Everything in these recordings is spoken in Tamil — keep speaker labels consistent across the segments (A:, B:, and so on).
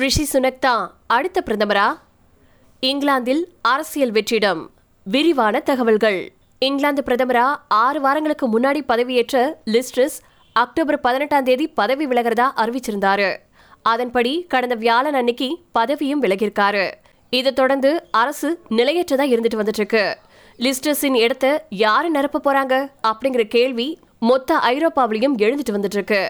A: ரிஷி சுனக் தான் அடுத்த பிரதமரா? இங்கிலாந்தில் அரசியல் வெற்றிடம். விரிவான தகவல்கள். இங்கிலாந்து பிரதமரா ஆறு வாரங்களுக்கு முன்னாடி பதவியேற்ற லிஸ்ட்ரஸ் அக்டோபர் பதினெட்டாம் தேதி பதவி விலகிறதா அறிவிச்சிருந்தாரு. அதன்படி கடந்த வியாழன் அன்னைக்கு பதவியும் விலகியிருக்காரு. இதை தொடர்ந்து அரசு நிலையற்றதா இருந்துட்டு வந்துட்டு இருக்கு லிஸ்டர்ஸின் இடத்த யாரு நிரப்ப போறாங்க? அப்படிங்கிற கேள்வி மொத்த ஐரோப்பாவிலையும் எழுந்துட்டு வந்துட்டு இருக்கு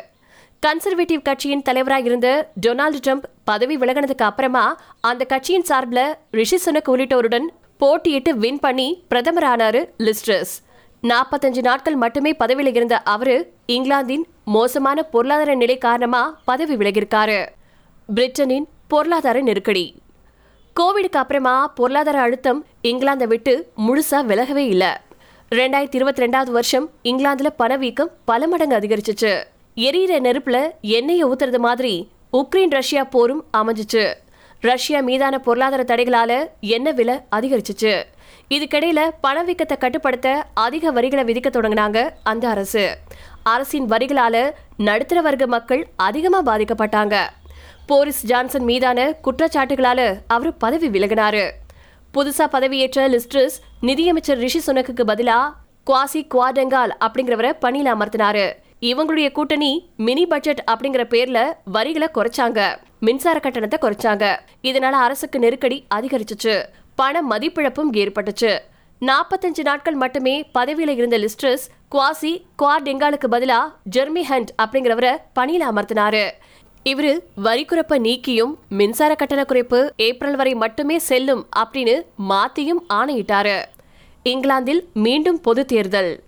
A: கன்சர்வேட்டிவ் கட்சியின் தலைவராக இருந்த டொனால்டு ட்ரம்ப் பதவி விலகினதுக்கு அப்புறமா அந்த கட்சியின் சார்பில் ரிஷி சுனக் உள்ளிட்டோருடன் போட்டியிட்டு வின் பண்ணி பிரதமரானாரு லிஸ்ட்ரஸ். நாற்பத்தஞ்சு நாட்கள் மட்டுமே பதவியில் இருந்த அவரு இங்கிலாந்தின் மோசமான பொருளாதார நிலை காரணமா பதவி விலகியிருக்காரு. பிரிட்டனின் பொருளாதார நெருக்கடி. கோவிடுக்கு அப்புறமா பொருளாதார அழுத்தம் இங்கிலாந்தை விட்டு முழுசா விலகவே இல்லை. ரெண்டாயிரத்தி இருபத்தி ரெண்டாவது வருஷம் இங்கிலாந்துல பணவீக்கம் பல மடங்கு அதிகரிச்சிச்சு. எரியிற நெருப்புல எண்ணெயை ஊத்துறது மாதிரி உக்ரைன் ரஷ்யா போரும் அமைஞ்சிச்சு. ரஷ்யா மீதான பொருளாதார தடைகளால எண்ணெய் விலை அதிகரிச்சிச்சு. இதுக்கிடையில பணவீக்கத்தை கட்டுப்படுத்த அதிக வரிகளை விதிக்க தொடங்கினாங்க அந்த அரசு. அரசின் வரிகளால நடுத்தர வர்க்க மக்கள் அதிகமா பாதிக்கப்பட்டாங்க. போரிஸ் ஜான்சன் மீதான குற்றச்சாட்டுகளால அவர் பதவி விலகினாரு. புதுசா பதவியேற்ற லிஸ்ட்ரஸ் நிதியமைச்சர் ரிஷி சுனக்குக்கு பதிலா குவாசி குவாடெங்கால் அப்படிங்கிறவரை பணியில் அமர்த்தினாரு. இவங்களுடைய கூட்டணி மினி பட்ஜெட் அப்படிங்கிற பேர்ல வரிகளை குறைச்சாங்க. மின்சார கட்டணத்தை குறைச்சாங்க. இதனால அரசுக்கு நெருக்கடி அதிகரிச்சுச்சு. பண மதிப்பிழப்பும் ஏற்பட்டுச்சு. நாற்பத்தஞ்சு நாட்கள் மட்டுமே பதவியில இருந்த லிஸ்ட்ரஸ் குவாசி குவார்டெங்காலுக்கு பதிலா ஜெர்மி ஹண்ட் அப்படிங்கிறவரை பணியில அமர்த்தினாரு. இவரு வரி குறைப்பை நீக்கியும் மின்சார கட்டண குறைப்பு ஏப்ரல் வரை மட்டுமே செல்லும் அப்படின்னு மாத்தியும் ஆணையிட்டாரு. இங்கிலாந்தில் மீண்டும் பொது தேர்தல்.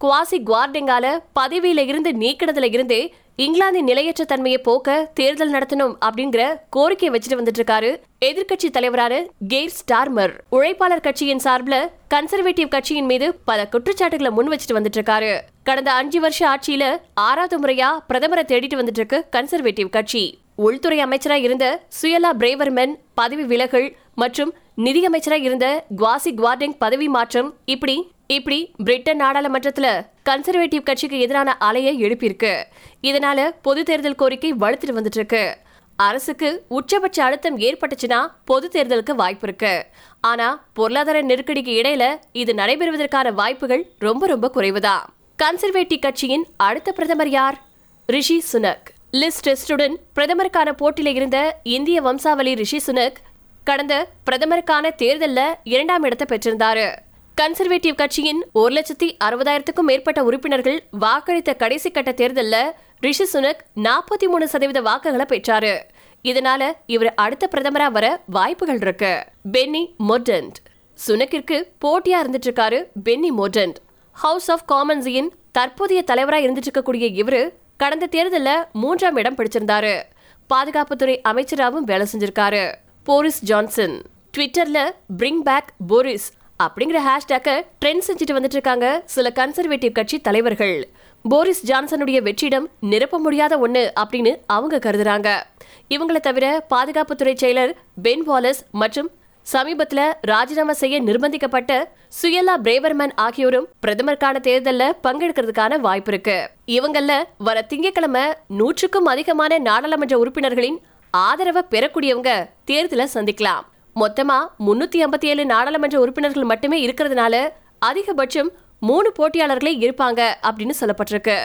A: குவாசி குவார்டெங்கால பதவியில இருந்து நீக்கினதுல இருந்தே இங்கிலாந்தின் நிலையற்ற தன்மையை போக்க தேர்தல் நடத்தணும் அப்படிங்கிற கோரிக்கை வச்சுட்டு வந்துட்டு இருக்காரு எதிர்க்கட்சி தலைவரான கேர் ஸ்டார்மர். உழைப்பாளர் கட்சியின் சார்பில் கன்சர்வேட்டிவ் கட்சியின் மீது பல குற்றச்சாட்டுகளை முன் வச்சுட்டு வந்துட்டு இருக்காரு கடந்த அஞ்சு வருஷ ஆட்சியில ஆறாவது முறையா பிரதமரை தேடிட்டு வந்துட்டு இருக்கு கன்சர்வேட்டிவ் கட்சி. உள்துறை அமைச்சராக இருந்த சுயலா பிரேவர்மென் பதவி விலகல் மற்றும் நிதியமைச்சராக இருந்த குவாசி குவார்டெங் பதவி மாற்றம் இப்படி இப்படி பிரிட்டன் நாடாளுமன்றத்துல கன்சர்வேட்டிவ் கட்சிக்கு எதிரான அலையை எழுப்பியிருக்கு. இதனால பொது தேர்தல் கோரிக்கை வலுத்துட்டு வந்துட்டு இருக்கு அரசுக்கு உச்சபட்ச அழுத்தம் ஏற்பட்டுச்சுன்னா பொது தேர்தலுக்கு வாய்ப்பு இருக்கு. ஆனா பொருளாதார நெருக்கடிக்கு இடையில இது நடைபெறுவதற்கான வாய்ப்புகள் ரொம்ப ரொம்ப குறைவுதான் கன்சர்வேட்டிவ் கட்சியின் அடுத்த பிரதமர் யார்? ரிஷி சுனக். லிஸ் டெஸ்டுடன் பிரதமருக்கான போட்டியில இருந்த இந்திய வம்சாவளி ரிஷி சுனக் கடந்த பிரதமருக்கான தேர்தலில் இரண்டாம் இடத்தை பெற்றிருந்தாரு. கன்சர்வேட்டிவ் கட்சியின் ஒரு லட்சத்தி அறுபதாயிரத்துக்கும் மேற்பட்ட உறுப்பினர்கள் வாக்களித்த கடைசி கட்ட தேர்தல்ல ரிஷி சுனக் நாற்பத்தி மூணு சதவீத வாக்குகளை பெற்றாரு. இதனால இவர் அடுத்த பிரதமரா வர வாய்ப்புகள் இருக்கு. பென்னி மொர்டன்ட். சுனக்கிற்கு போட்டியா இருந்துட்டு இருக்காரு பென்னி மோர்டன்ட். ஹவுஸ் ஆஃப் காமன்ஸின் தற்போதைய தலைவரா இருந்துட்டு இருக்கக்கூடிய இவரு கடந்த தேர்தல்ல மூன்றாம் இடம் பிடிச்சிருந்தாரு. பாதுகாப்புத்துறை அமைச்சராகவும் வேலை செஞ்சிருக்காரு. Boris Johnson. ட்விட்டர்ல பிரிங் பேக் போரிஸ் அப்படிங்கிற ஹேஷ்டேக்கை ட்ரெண்ட் செஞ்சுட்டு வந்துட்டு இருக்காங்க சில கன்சர்வேட்டிவ் கட்சி தலைவர்கள். போரிஸ் ஜான்சனுடைய வெற்றிடம் நிரப்ப முடியாத ஒண்ணு அப்படின்னு அவங்க கருதுறாங்க. இவங்களை தவிர பாதுகாப்புத்துறை செயலர் பென் வாலஸ் மற்றும் சமீபத்தில் ராஜினாமா செய்ய நிர்பந்திக்கப்பட்ட சுயலா பிரேவர்மேன் ஆகியோரும் பிரதமருக்கான தேர்தலில் பங்கெடுக்கிறதுக்கான வாய்ப்பு இருக்கு. இவங்கள வர திங்கட்கிழமை நூற்றுக்கும் அதிகமான நாடாளுமன்ற உறுப்பினர்களின் ஆதரவை பெறக்கூடியவங்க தேர்தலை சந்திக்கலாம். மொத்தமா முன்னூத்தி ஐம்பத்தி ஏழு நாடாளுமன்ற உறுப்பினர்கள் மட்டுமே இருக்கிறதுனால அதிகபட்சம் மூணு போட்டியாளர்களே இருப்பாங்க அப்படின்னு சொல்லப்பட்டிருக்கு.